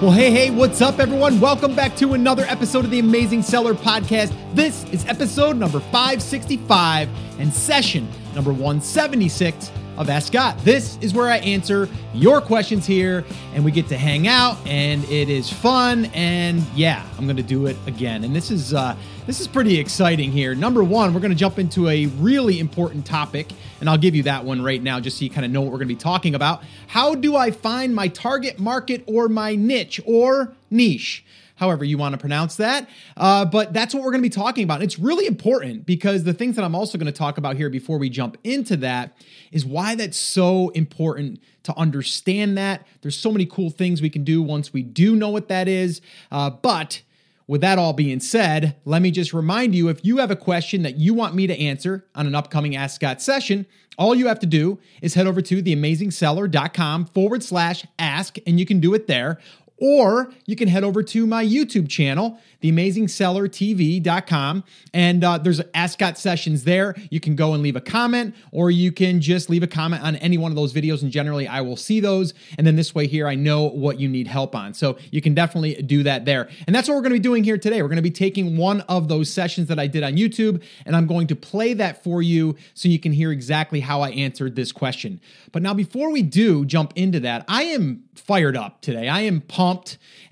Well, hey, hey, what's up, everyone? Welcome back to another episode of the Amazing Seller Podcast. This is episode number 565 and session number 176 of Ask Scott. This is where I answer your questions here, and we get to hang out, and it is fun. And yeah, I'm to do it again. And this is uh, this is pretty exciting here. Number one, we're to jump into a really important topic, and I'll give you that one right now, just so you kind of know what we're to be talking about. How do I find my target market or my niche or niche? However you want to pronounce that. Uh, but that's what we're going to be talking about. It's really important because the things that I'm also going to talk about here before we jump into that is why that's so important to understand that. There's so many cool things we can do once we do know what that is. Uh, but with that all being said, let me just remind you if you have a question that you want me to answer on an upcoming Ask Scott session, all you have to do is head over to theamazingseller.com forward slash ask, and you can do it there. Or you can head over to my YouTube channel, theamazingsellertv.com, and uh, there's Ask Scott sessions there. You can go and leave a comment, or you can just leave a comment on any one of those videos, and generally I will see those. And then this way here, I know what you need help on. So you can definitely do that there. And that's what we're going to be doing here today. We're going to be taking one of those sessions that I did on YouTube, and I'm going to play that for you so you can hear exactly how I answered this question. But now, before we do jump into that, I am fired up today. I am pumped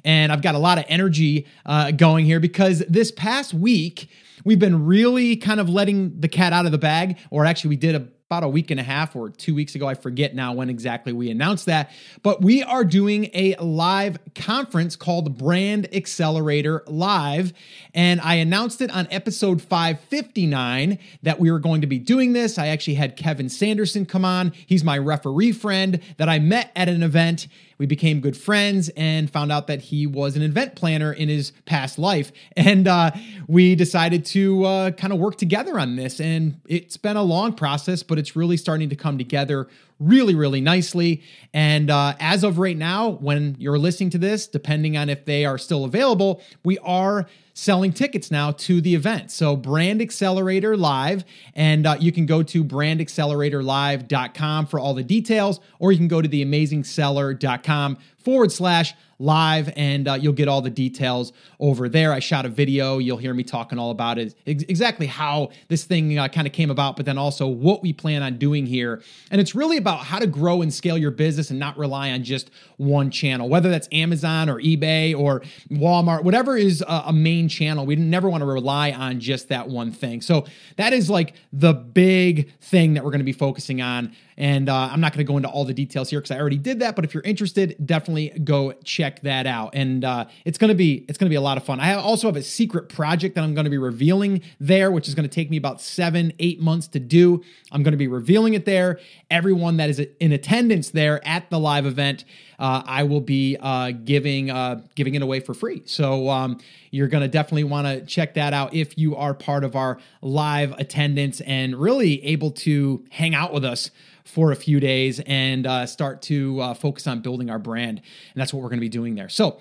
and I've got a lot of energy uh, going here because this past week, we've been really kind of letting the cat out of the bag, or actually, we did a about a week and a half or two weeks ago. I forget now when exactly we announced that. But we are doing a live conference called Brand Accelerator Live. And I announced it on episode 559 that we were going to be doing this. I actually had Kevin Sanderson come on. He's my referee friend that I met at an event. We became good friends and found out that he was an event planner in his past life. And uh, we decided to uh, kind of work together on this. And it's been a long process, but it's really starting to come together really, really nicely. And uh, as of right now, when you're listening to this, depending on if they are still available, we are selling tickets now to the event. So, Brand Accelerator Live, and uh, you can go to brandacceleratorlive.com for all the details, or you can go to theamazingseller.com forward slash live and uh, you'll get all the details over there. I shot a video. You'll hear me talking all about it, ex- exactly how this thing uh, kind of came about, but then also what we plan on doing here. And it's really about how to grow and scale your business and not rely on just one channel, whether that's Amazon or eBay or Walmart, whatever is a, a main channel. We never want to rely on just that one thing. So that is like the big thing that we're going to be focusing on. And uh, I'm not going to go into all the details here because I already did that. But if you're interested, definitely go check that out. And uh, it's to be it's to be a lot of fun. I also have a secret project that I'm to be revealing there, which is to take me about seven, eight months to do. I'm to be revealing it there. Everyone that is in attendance there at the live event, uh, I will be uh, giving uh, giving it away for free. So um, you're to definitely want to check that out if you are part of our live attendance and really able to hang out with us for a few days and uh, start to uh, focus on building our brand. And that's what we're going to be doing there. So,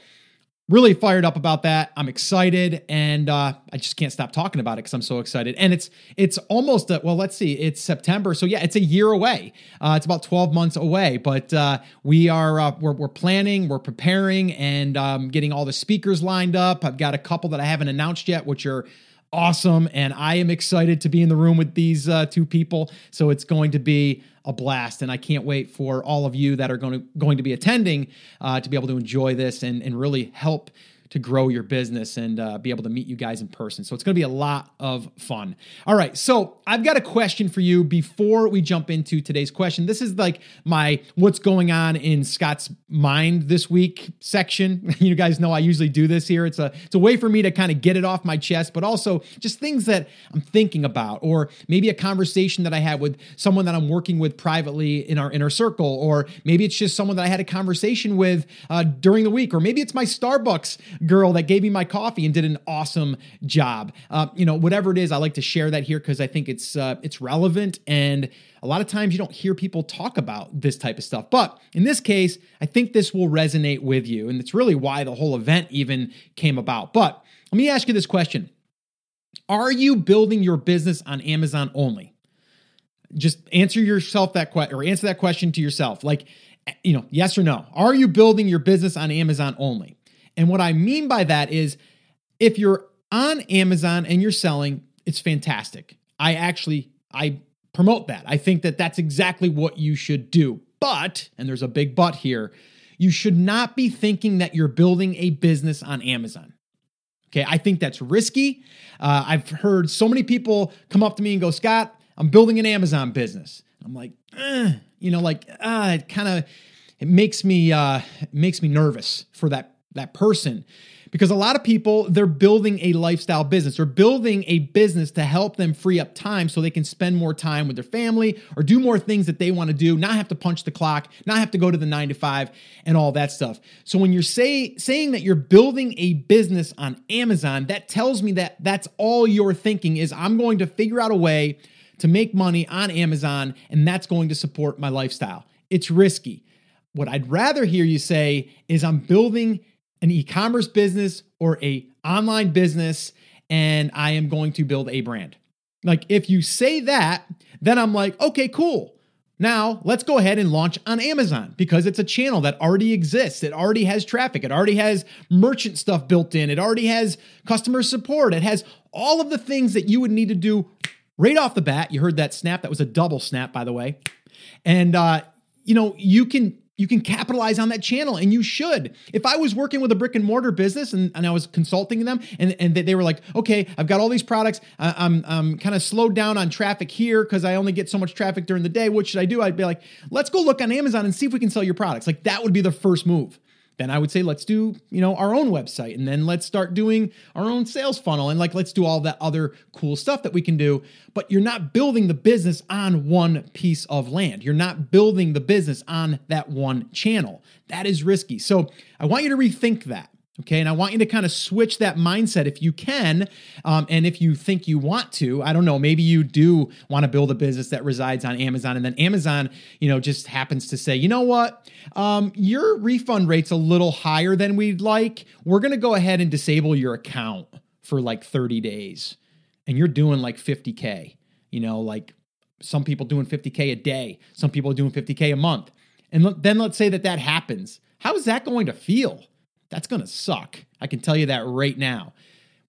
really fired up about that. I'm excited, and uh, I just can't stop talking about it because I'm so excited. And it's it's almost a, well, let's see, it's September, so yeah, it's a year away. Uh, it's about 12 months away, but uh, we are uh, we're, we're planning, we're preparing, and um, getting all the speakers lined up. I've got a couple that I haven't announced yet, which are awesome, and I am excited to be in the room with these uh, two people. So it's going to be a blast, and I can't wait for all of you that are going to going to be attending uh, to be able to enjoy this and and really help to grow your business and uh, be able to meet you guys in person. So it's going to be a lot of fun. All right. So I've got a question for you before we jump into today's question. This is like my what's going on in Scott's mind this week section. you guys know I usually do this here. It's a it's a way for me to kind of get it off my chest, but also just things that I'm thinking about, or maybe a conversation that I had with someone that I'm working with privately in our inner circle, or maybe it's just someone that I had a conversation with uh, during the week, or maybe it's my Starbucks girl that gave me my coffee and did an awesome job. Uh, you know, whatever it is, I like to share that here because I think it's uh, it's relevant and a lot of times you don't hear people talk about this type of stuff. But in this case, I think this will resonate with you, and it's really why the whole event even came about. But let me ask you this question: Are you building your business on Amazon only? Just answer yourself that question or answer that question to yourself. Like you know, yes or no? Are you building your business on Amazon only? And what I mean by that is if you're on Amazon and you're selling, it's fantastic. I actually I promote that. I think that that's exactly what you should do. But, and there's a big but here, you should not be thinking that you're building a business on Amazon. Okay, I think that's risky. Uh, I've heard so many people come up to me and go, Scott, I'm building an Amazon business. I'm like, eh, you know, like uh, it kind of it makes me uh, it makes me nervous for that that person. Because a lot of people they're building a lifestyle business. Or building a business to help them free up time so they can spend more time with their family or do more things that they want to do not have to punch the clock not have to go to the 9 to 5 and all that stuff. So when you're say, saying that you're building a business on Amazon that tells me that that's all you're thinking is I'm going to figure out a way to make money on Amazon and that's going to support my lifestyle. It's risky. What I'd rather hear you say is I'm building an e-commerce business or a online business and I am going to build a brand. Like if you say that, then I'm like, okay, cool. Now, let's go ahead and launch on Amazon because it's a channel that already exists. It already has traffic. It already has merchant stuff built in. It already has customer support. It has all of the things that you would need to do right off the bat. You heard that snap. That was a double snap, by the way. And, uh, you know, you can you can capitalize on that channel and you should. If I was working with a brick and mortar business and, and I was consulting them and, and they were like, okay, I've got all these products. I'm, I'm kind of slowed down on traffic here because I only get so much traffic during the day. What should I do? I'd be like, let's go look on Amazon and see if we can sell your products. Like that would be the first move then I would say let's do, you know, our own website and then let's start doing our own sales funnel and like let's do all that other cool stuff that we can do. But you're not building the business on one piece of land. You're not building the business on that one channel. That is risky. So I want you to rethink that. Okay. And I want you to kind of switch that mindset if you can. Um, and if you think you want to, I don't know, maybe you do want to build a business that resides on Amazon. And then Amazon, you know, just happens to say, you know what? Um, your refund rate's a little higher than we'd like. We're going to go ahead and disable your account for like 30 days. And you're doing like 50K, you know, like some people doing 50K a day, some people doing 50K a month. And then let's say that that happens. How is that going to feel? That's going to suck. I can tell you that right now.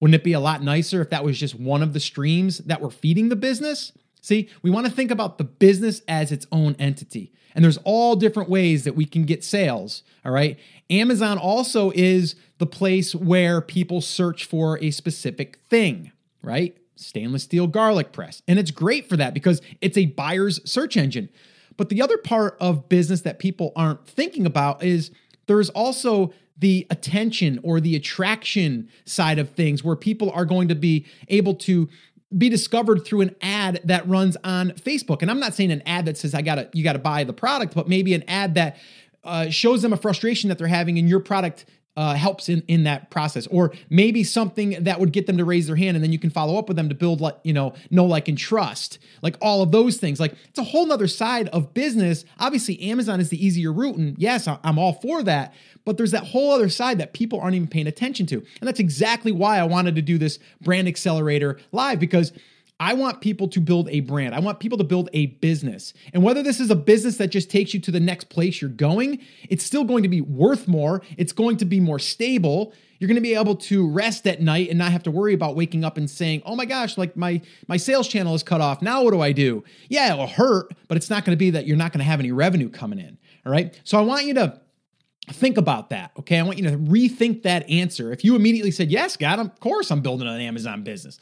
Wouldn't it be a lot nicer if that was just one of the streams that were feeding the business? See, we want to think about the business as its own entity. And there's all different ways that we can get sales, all right? Amazon also is the place where people search for a specific thing, right? Stainless steel garlic press. And it's great for that because it's a buyer's search engine. But the other part of business that people aren't thinking about is there's also the attention or the attraction side of things where people are going to be able to be discovered through an ad that runs on Facebook. And I'm not saying an ad that says I got to you got to buy the product, but maybe an ad that uh, shows them a frustration that they're having in your product uh, helps in in that process, or maybe something that would get them to raise their hand, and then you can follow up with them to build like you know know like and trust, like all of those things. Like it's a whole nother side of business. Obviously, Amazon is the easier route, and yes, I'm all for that. But there's that whole other side that people aren't even paying attention to, and that's exactly why I wanted to do this brand accelerator live because I want people to build a brand. I want people to build a business. And whether this is a business that just takes you to the next place you're going, it's still going to be worth more. It's going to be more stable. You're going to be able to rest at night and not have to worry about waking up and saying, "Oh my gosh, like my my sales channel is cut off. Now what do I do?" Yeah, it'll hurt, but it's not going to be that you're not going to have any revenue coming in. All right? So I want you to Think about that, okay? I want you to rethink that answer. If you immediately said, Yes, Scott, of course I'm building an Amazon business,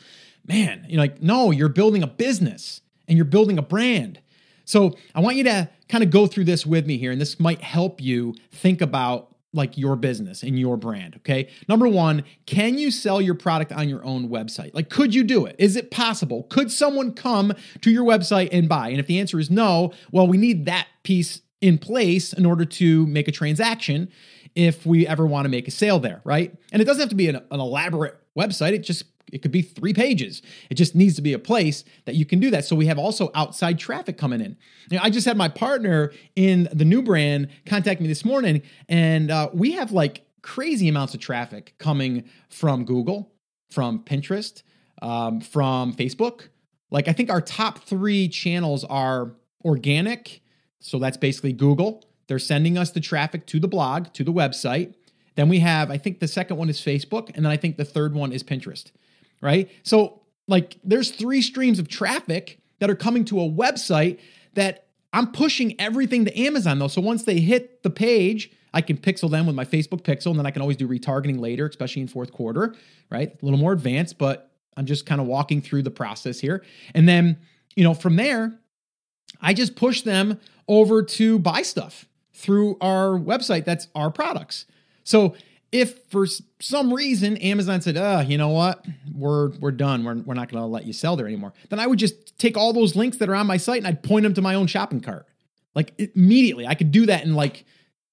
man, you're like, no, you're building a business and you're building a brand. So I want you to kind of go through this with me here, and this might help you think about like your business and your brand, okay? Number 1, can you sell your product on your own website? Like could you do it? Is it possible? Could someone come to your website and buy? And if the answer is no, well, we need that piece in place in order to make a transaction if we ever want to make a sale there, right? And it doesn't have to be an, an elaborate website. It just it could be three pages. It just needs to be a place that you can do that. So we have also outside traffic coming in. I just had my partner in the new brand contact me this morning, and uh, we have like crazy amounts of traffic coming from Google, from Pinterest, um, from Facebook. Like I think our top three channels are organic. So that's basically Google. they're sending us the traffic to the blog, to the website. Then we have, I think the second one is Facebook, and then I think the third one is Pinterest, right? So, like, there's three streams of traffic that are coming to a website that I'm pushing everything to Amazon, though. So once they hit the page, I can pixel them with my Facebook pixel, and then I can always do retargeting later, especially in fourth quarter, right? A little more advanced, but I'm just kind of walking through the process here. And then, you know, from there, I just push them over to buy stuff through our website that's our products. So if for some reason Amazon said, uh, you know what, we're we're done, we're, we're not going to let you sell there anymore, then I would just take all those links that are on my site and I'd point them to my own shopping cart. Like immediately, I could do that in like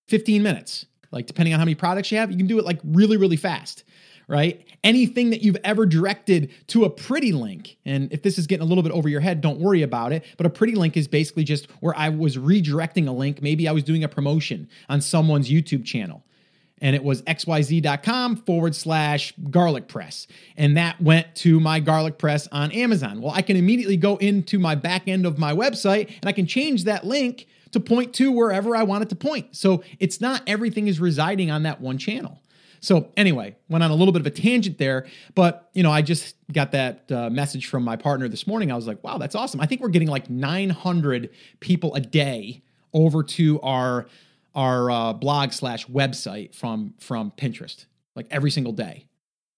15 minutes. Like depending on how many products you have, you can do it like really, really fast right? Anything that you've ever directed to a pretty link. And if this is getting a little bit over your head, don't worry about it. But a pretty link is basically just where I was redirecting a link. Maybe I was doing a promotion on someone's YouTube channel. And it was xyz.com forward slash garlic press. And that went to my garlic press on Amazon. Well, I can immediately go into my back end of my website and I can change that link to point to wherever I want it to point. So it's not everything is residing on that one channel. So anyway, went on a little bit of a tangent there, but you know, I just got that uh, message from my partner this morning. I was like, wow, that's awesome. I think we're getting like 900 people a day over to our our uh, blog slash website from from Pinterest, like every single day.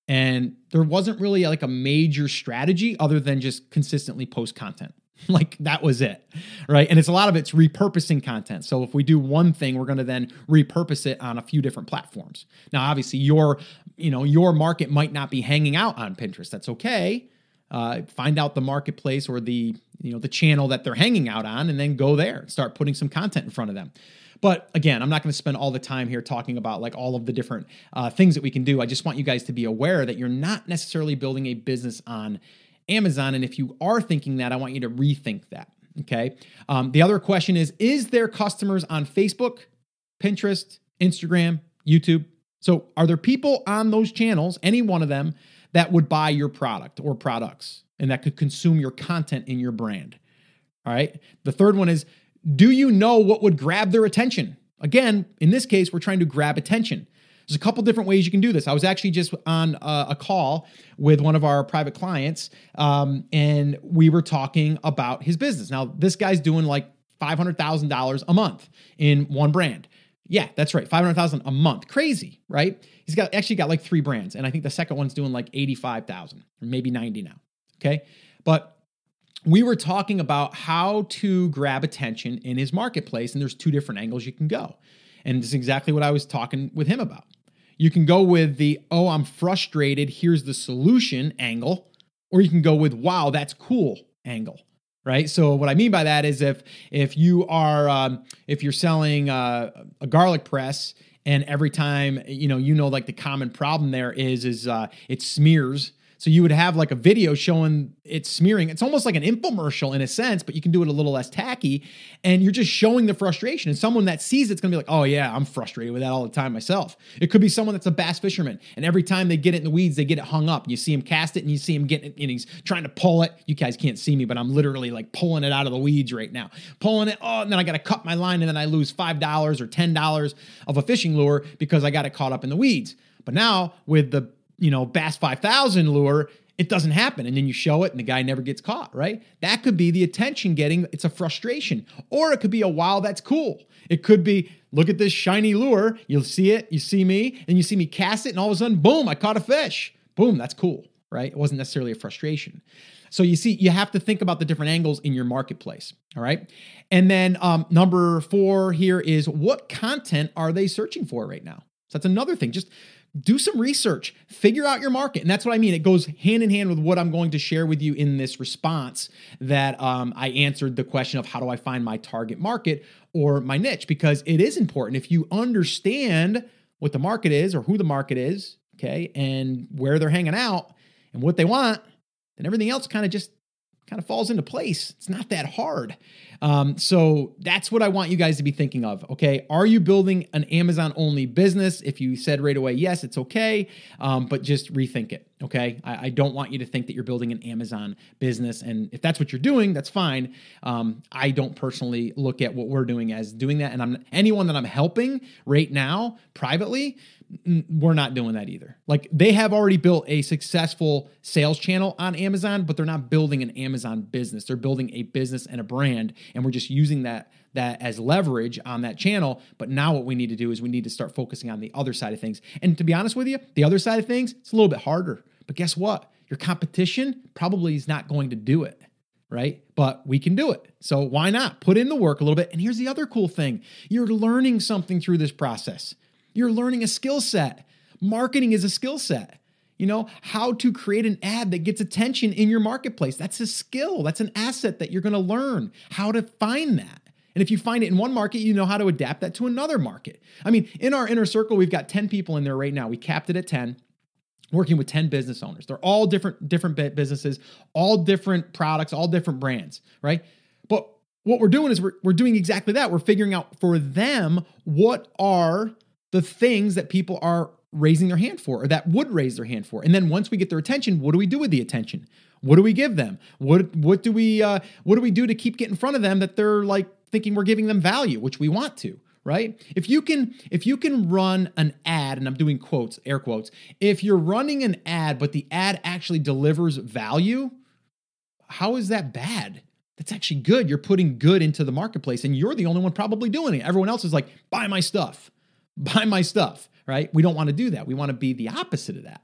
And there wasn't really like a major strategy other than just consistently post content. like that was it right? And it's a lot of it's repurposing content. So if we do one thing we're going to then repurpose it on a few different platforms. Now obviously your you know your market might not be hanging out on pinterest. That's okay. Uh, find out the marketplace or the you know the channel that they're hanging out on and then go there start putting some content in front of them but again i'm not going to spend all the time here talking about like all of the different uh, things that we can do i just want you guys to be aware that you're not necessarily building a business on Amazon. And if you are thinking that, I want you to rethink that. Okay. Um, the other question is Is there customers on Facebook, Pinterest, Instagram, YouTube? So are there people on those channels, any one of them, that would buy your product or products and that could consume your content in your brand? All right. The third one is Do you know what would grab their attention? Again, in this case, we're trying to grab attention. There's a couple different ways you can do this. I was actually just on a, a call with one of our private clients, um, and we were talking about his business. Now, this guy's doing like $500,000 a month in one brand. Yeah, that's right. 500,000 a month. Crazy, right? He's got actually got like three brands and I think the second one's doing like 85,000 or maybe 90 now. Okay? But we were talking about how to grab attention in his marketplace and there's two different angles you can go. And this is exactly what I was talking with him about. You can go with the, oh, I'm frustrated, here's the solution angle, or you can go with, wow, that's cool angle right so what i mean by that is if if you are um, if you're selling uh, a garlic press and every time you know you know like the common problem there is is uh, it smears so you would have like a video showing it smearing. It's almost like an infomercial in a sense, but you can do it a little less tacky. And you're just showing the frustration. And someone that sees it's gonna be like, oh yeah, I'm frustrated with that all the time myself. It could be someone that's a bass fisherman, and every time they get it in the weeds, they get it hung up. You see him cast it, and you see him getting it, and he's trying to pull it. You guys can't see me, but I'm literally like pulling it out of the weeds right now, pulling it. Oh, and then I got to cut my line, and then I lose five dollars or ten dollars of a fishing lure because I got it caught up in the weeds. But now with the you know, Bass 5000 lure, it doesn't happen. And then you show it and the guy never gets caught, right? That could be the attention getting, it's a frustration. Or it could be a wow, that's cool. It could be, look at this shiny lure. You'll see it, you see me, and you see me cast it, and all of a sudden, boom, I caught a fish. Boom, that's cool, right? It wasn't necessarily a frustration. So you see, you have to think about the different angles in your marketplace. All right. And then um, number four here is what content are they searching for right now? So that's another thing. Just do some research, figure out your market. And that's what I mean. It goes hand in hand with what I'm going to share with you in this response that um, I answered the question of how do I find my target market or my niche, because it is important. If you understand what the market is or who the market is, okay, and where they're hanging out and what they want, then everything else kind of just kind of falls into place. It's not that hard. Um, so that's what I want you guys to be thinking of. Okay. Are you building an Amazon only business? If you said right away, yes, it's okay. Um, but just rethink it. Okay. I, I, don't want you to think that you're building an Amazon business. And if that's what you're doing, that's fine. Um, I don't personally look at what we're doing as doing that. And I'm anyone that I'm helping right now privately, we're not doing that either. Like they have already built a successful sales channel on Amazon, but they're not building an Amazon business. They're building a business and a brand. And we're just using that that as leverage on that channel. But now what we need to do is we need to start focusing on the other side of things. And to be honest with you, the other side of things, it's a little bit harder. But guess what? Your competition probably is not going to do it, right? But we can do it. So why not put in the work a little bit? And here's the other cool thing you're learning something through this process, you're learning a skill set. Marketing is a skill set. You know, how to create an ad that gets attention in your marketplace. That's a skill, that's an asset that you're going to learn how to find that. And if you find it in one market, you know how to adapt that to another market. I mean, in our inner circle, we've got 10 people in there right now. We capped it at 10 working with 10 business owners. They're all different different businesses, all different products, all different brands, right? But what we're doing is we're, we're doing exactly that. We're figuring out for them what are the things that people are raising their hand for or that would raise their hand for. And then once we get their attention, what do we do with the attention? What do we give them? What what do we uh, what do we do to keep getting in front of them that they're like thinking we're giving them value, which we want to, right? If you can if you can run an ad and I'm doing quotes, air quotes, if you're running an ad but the ad actually delivers value, how is that bad? That's actually good. You're putting good into the marketplace and you're the only one probably doing it. Everyone else is like, "Buy my stuff." Buy my stuff, right? We don't want to do that. We want to be the opposite of that.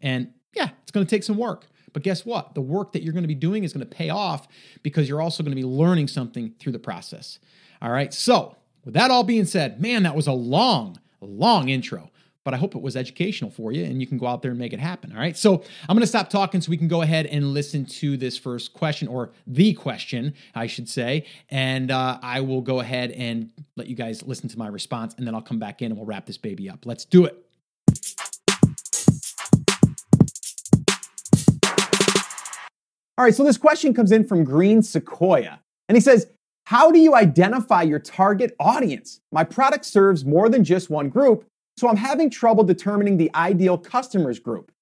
And yeah, it's going to take some work. But guess what? The work that you're going to be doing is going to pay off because you're also going to be learning something through the process. All right. So, with that all being said, man, that was a long, long intro. But I hope it was educational for you and you can go out there and make it happen. All right. So I'm going to stop talking so we can go ahead and listen to this first question or the question, I should say. And uh, I will go ahead and let you guys listen to my response and then I'll come back in and we'll wrap this baby up. Let's do it. All right, so this question comes in from Green Sequoia. And he says, How do you identify your target audience? My product serves more than just one group, so I'm having trouble determining the ideal customers group.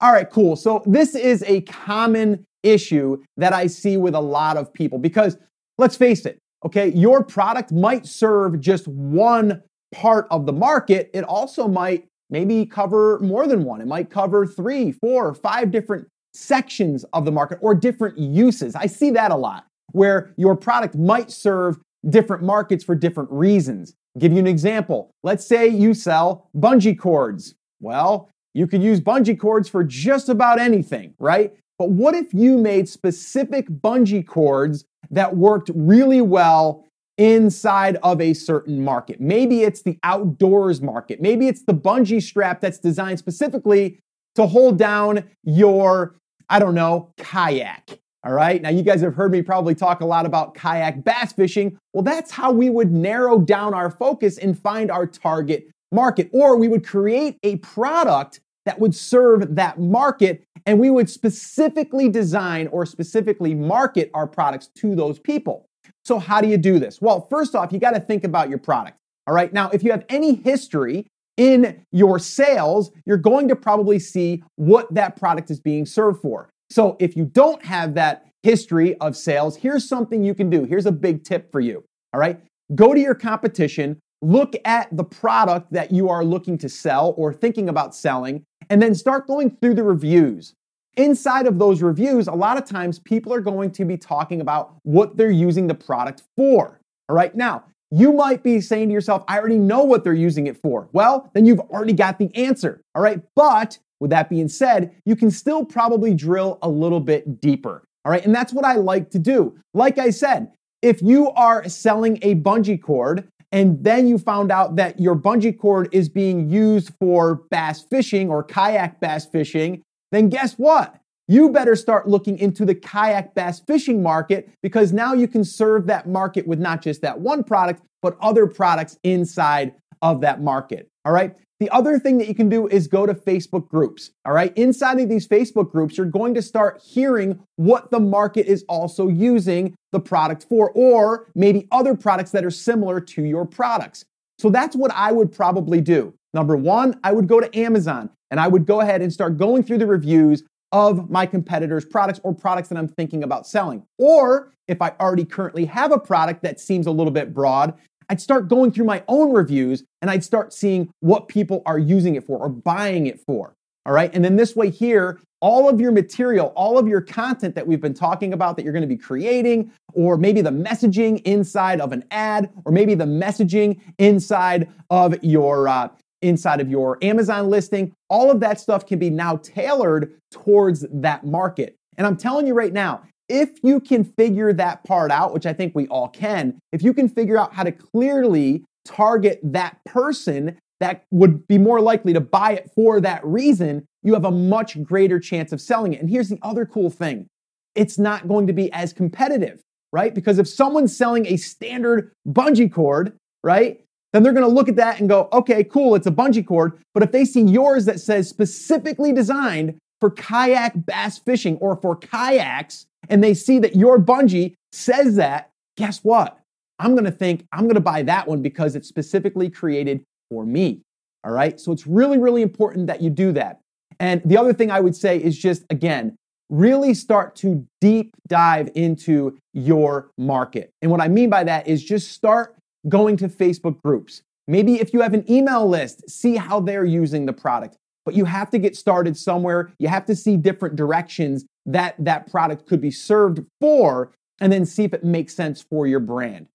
All right, cool. So this is a common issue that I see with a lot of people because let's face it, okay, your product might serve just one part of the market. It also might maybe cover more than one. It might cover three, four, five different sections of the market or different uses. I see that a lot where your product might serve different markets for different reasons. I'll give you an example. Let's say you sell bungee cords. Well, you could use bungee cords for just about anything, right? But what if you made specific bungee cords that worked really well inside of a certain market? Maybe it's the outdoors market. Maybe it's the bungee strap that's designed specifically to hold down your, I don't know, kayak. All right. Now, you guys have heard me probably talk a lot about kayak bass fishing. Well, that's how we would narrow down our focus and find our target market. Or we would create a product that would serve that market and we would specifically design or specifically market our products to those people. So, how do you do this? Well, first off, you got to think about your product. All right. Now, if you have any history in your sales, you're going to probably see what that product is being served for. So if you don't have that history of sales, here's something you can do. Here's a big tip for you. All right. Go to your competition, look at the product that you are looking to sell or thinking about selling, and then start going through the reviews. Inside of those reviews, a lot of times people are going to be talking about what they're using the product for. All right. Now, you might be saying to yourself, I already know what they're using it for. Well, then you've already got the answer. All right. But with that being said, you can still probably drill a little bit deeper. All right. And that's what I like to do. Like I said, if you are selling a bungee cord and then you found out that your bungee cord is being used for bass fishing or kayak bass fishing, then guess what? you better start looking into the kayak bass fishing market because now you can serve that market with not just that one product, but other products inside of that market. All right. The other thing that you can do is go to Facebook groups. All right. Inside of these Facebook groups, you're going to start hearing what the market is also using the product for, or maybe other products that are similar to your products. So that's what I would probably do. Number one, I would go to Amazon. and I would go ahead and start going through the reviews of my competitors' products or products that I'm thinking about selling. Or if I already currently have a product that seems a little bit broad, I'd start going through my own reviews and I'd start seeing what people are using it for or buying it for. All right. And then this way, here, all of your material, all of your content that we've been talking about that you're going to be creating, or maybe the messaging inside of an ad, or maybe the messaging inside of your uh, inside of your Amazon listing, all of that stuff can be now tailored towards that market. And I'm telling you right now, if you can figure that part out, which I think we all can, if you can figure out how to clearly target that person that would be more likely to buy it for that reason, you have a much greater chance of selling it. And here's the other cool thing it's not going to be as competitive, right? Because if someone's selling a standard bungee cord, right, then they're to look at that and go, okay, cool, it's a bungee cord. But if they see yours that says specifically designed for kayak bass fishing or for kayaks, and they see that your bungee says that, guess what? I'm to think I'm to buy that one because it's specifically created for me. All right. So it's really, really important that you do that. And the other thing I would say is just, again, really start to deep dive into your market. And what I mean by that is just start going to Facebook groups. Maybe if you have an email list, see how they're using the product. But you have to get started somewhere. You have to see different directions that that product could be served for, and then see if it makes sense for your brand.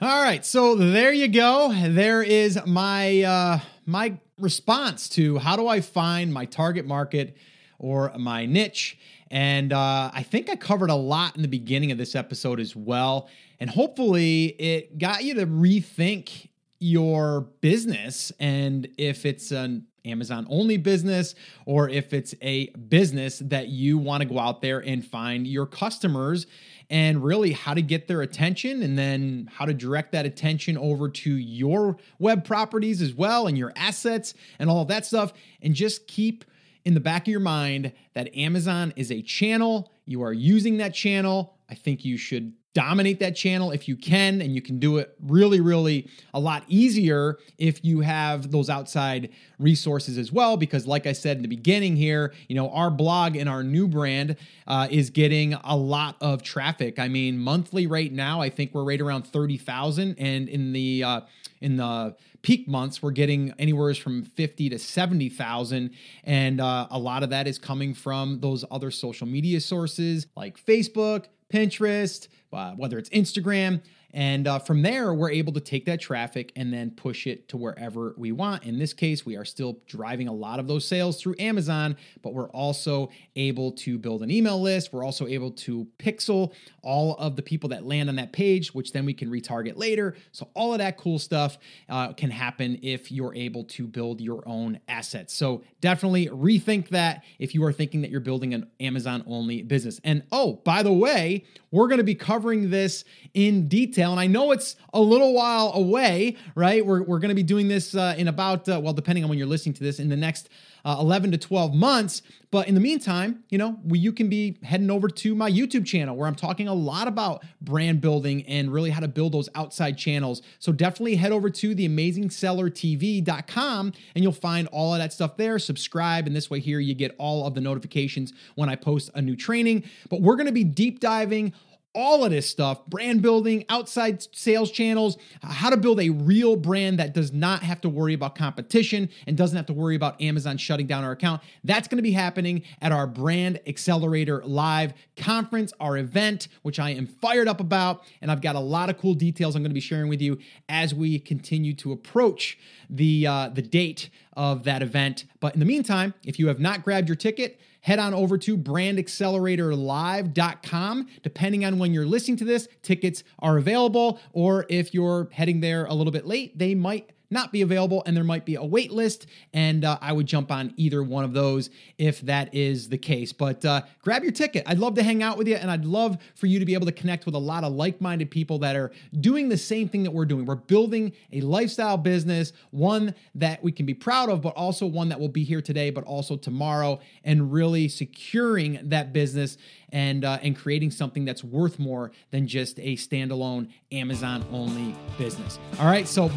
All right, so there you go. There is my uh, my response to how do I find my target market or my niche. And uh, I think I covered a lot in the beginning of this episode as well. And hopefully, it got you to rethink your business and if it's an Amazon only business or if it's a business that you want to go out there and find your customers and really how to get their attention and then how to direct that attention over to your web properties as well and your assets and all that stuff and just keep in the back of your mind that Amazon is a channel. You are using that channel. I think you should dominate that channel if you can and you can do it really really a lot easier if you have those outside resources as well because like i said in the beginning here you know our blog and our new brand uh, is getting a lot of traffic i mean monthly right now i think we're right around 30000 and in the uh, in the peak months we're getting anywhere from 50 to 70,000 and uh, a lot of that is coming from those other social media sources like Facebook, Pinterest, uh, whether it's Instagram. And uh, from there, we're able to take that traffic and then push it to wherever we want. In this case, we are still driving a lot of those sales through Amazon, but we're also able to build an email list. We're also able to pixel all of the people that land on that page, which then we can retarget later. So, all of that cool stuff uh, can happen if you're able to build your own assets. So, definitely rethink that if you are thinking that you're building an Amazon only business. And oh, by the way, we're going to be covering this in detail. And I know it's a little while away, right? We're, we're going to be doing this uh, in about, uh, well, depending on when you're listening to this, in the next uh, 11 to 12 months. But in the meantime, you know, you can be heading over to my YouTube channel where I'm talking a lot about brand building and really how to build those outside channels. So definitely head over to theamazingsellertv.com and you'll find all of that stuff there. Subscribe, and this way here you get all of the notifications when I post a new training. But we're going to be deep diving all of this stuff brand building, outside sales channels, how to build a real brand that does not have to worry about competition and doesn't have to worry about Amazon shutting down our account. That's going to be happening at our Brand Accelerator Live conference, our event, which I am fired up about. And I've got a lot of cool details I'm going to be sharing with you as we continue to approach the, uh, the date of that event. But in the meantime, if you have not grabbed your ticket, head on over to brandacceleratorlive.com. Depending on when you're listening to this, tickets are available, or if you're heading there a little bit late, they might not be available and there might be a wait list. And uh, I would jump on either one of those if that is the case. But uh, grab your ticket. I'd love to hang out with you and I'd love for you to be able to connect with a lot of like minded people that are doing the same thing that we're doing. We're building a lifestyle business, one that we can be proud of, but also one that will be here today, but also tomorrow, and really securing that business and uh, and creating something that's worth more than just a standalone Amazon only business. All right, so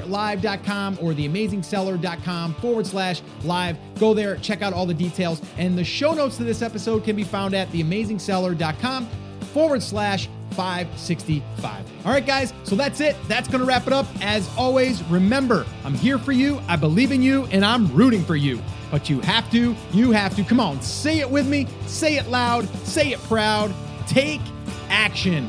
brandacceleratorlive.com or theamazingseller.com forward slash live. Go there, check out all the details, and the show notes to this episode can be found at theamazingseller.com forward slash 565. All right, guys, so that's it. That's going to wrap it up. As always, remember, I'm here for you, I believe in you, and I'm rooting for you. But you have to, you have to. Come on, say it with me, say it loud, say it proud. Take action.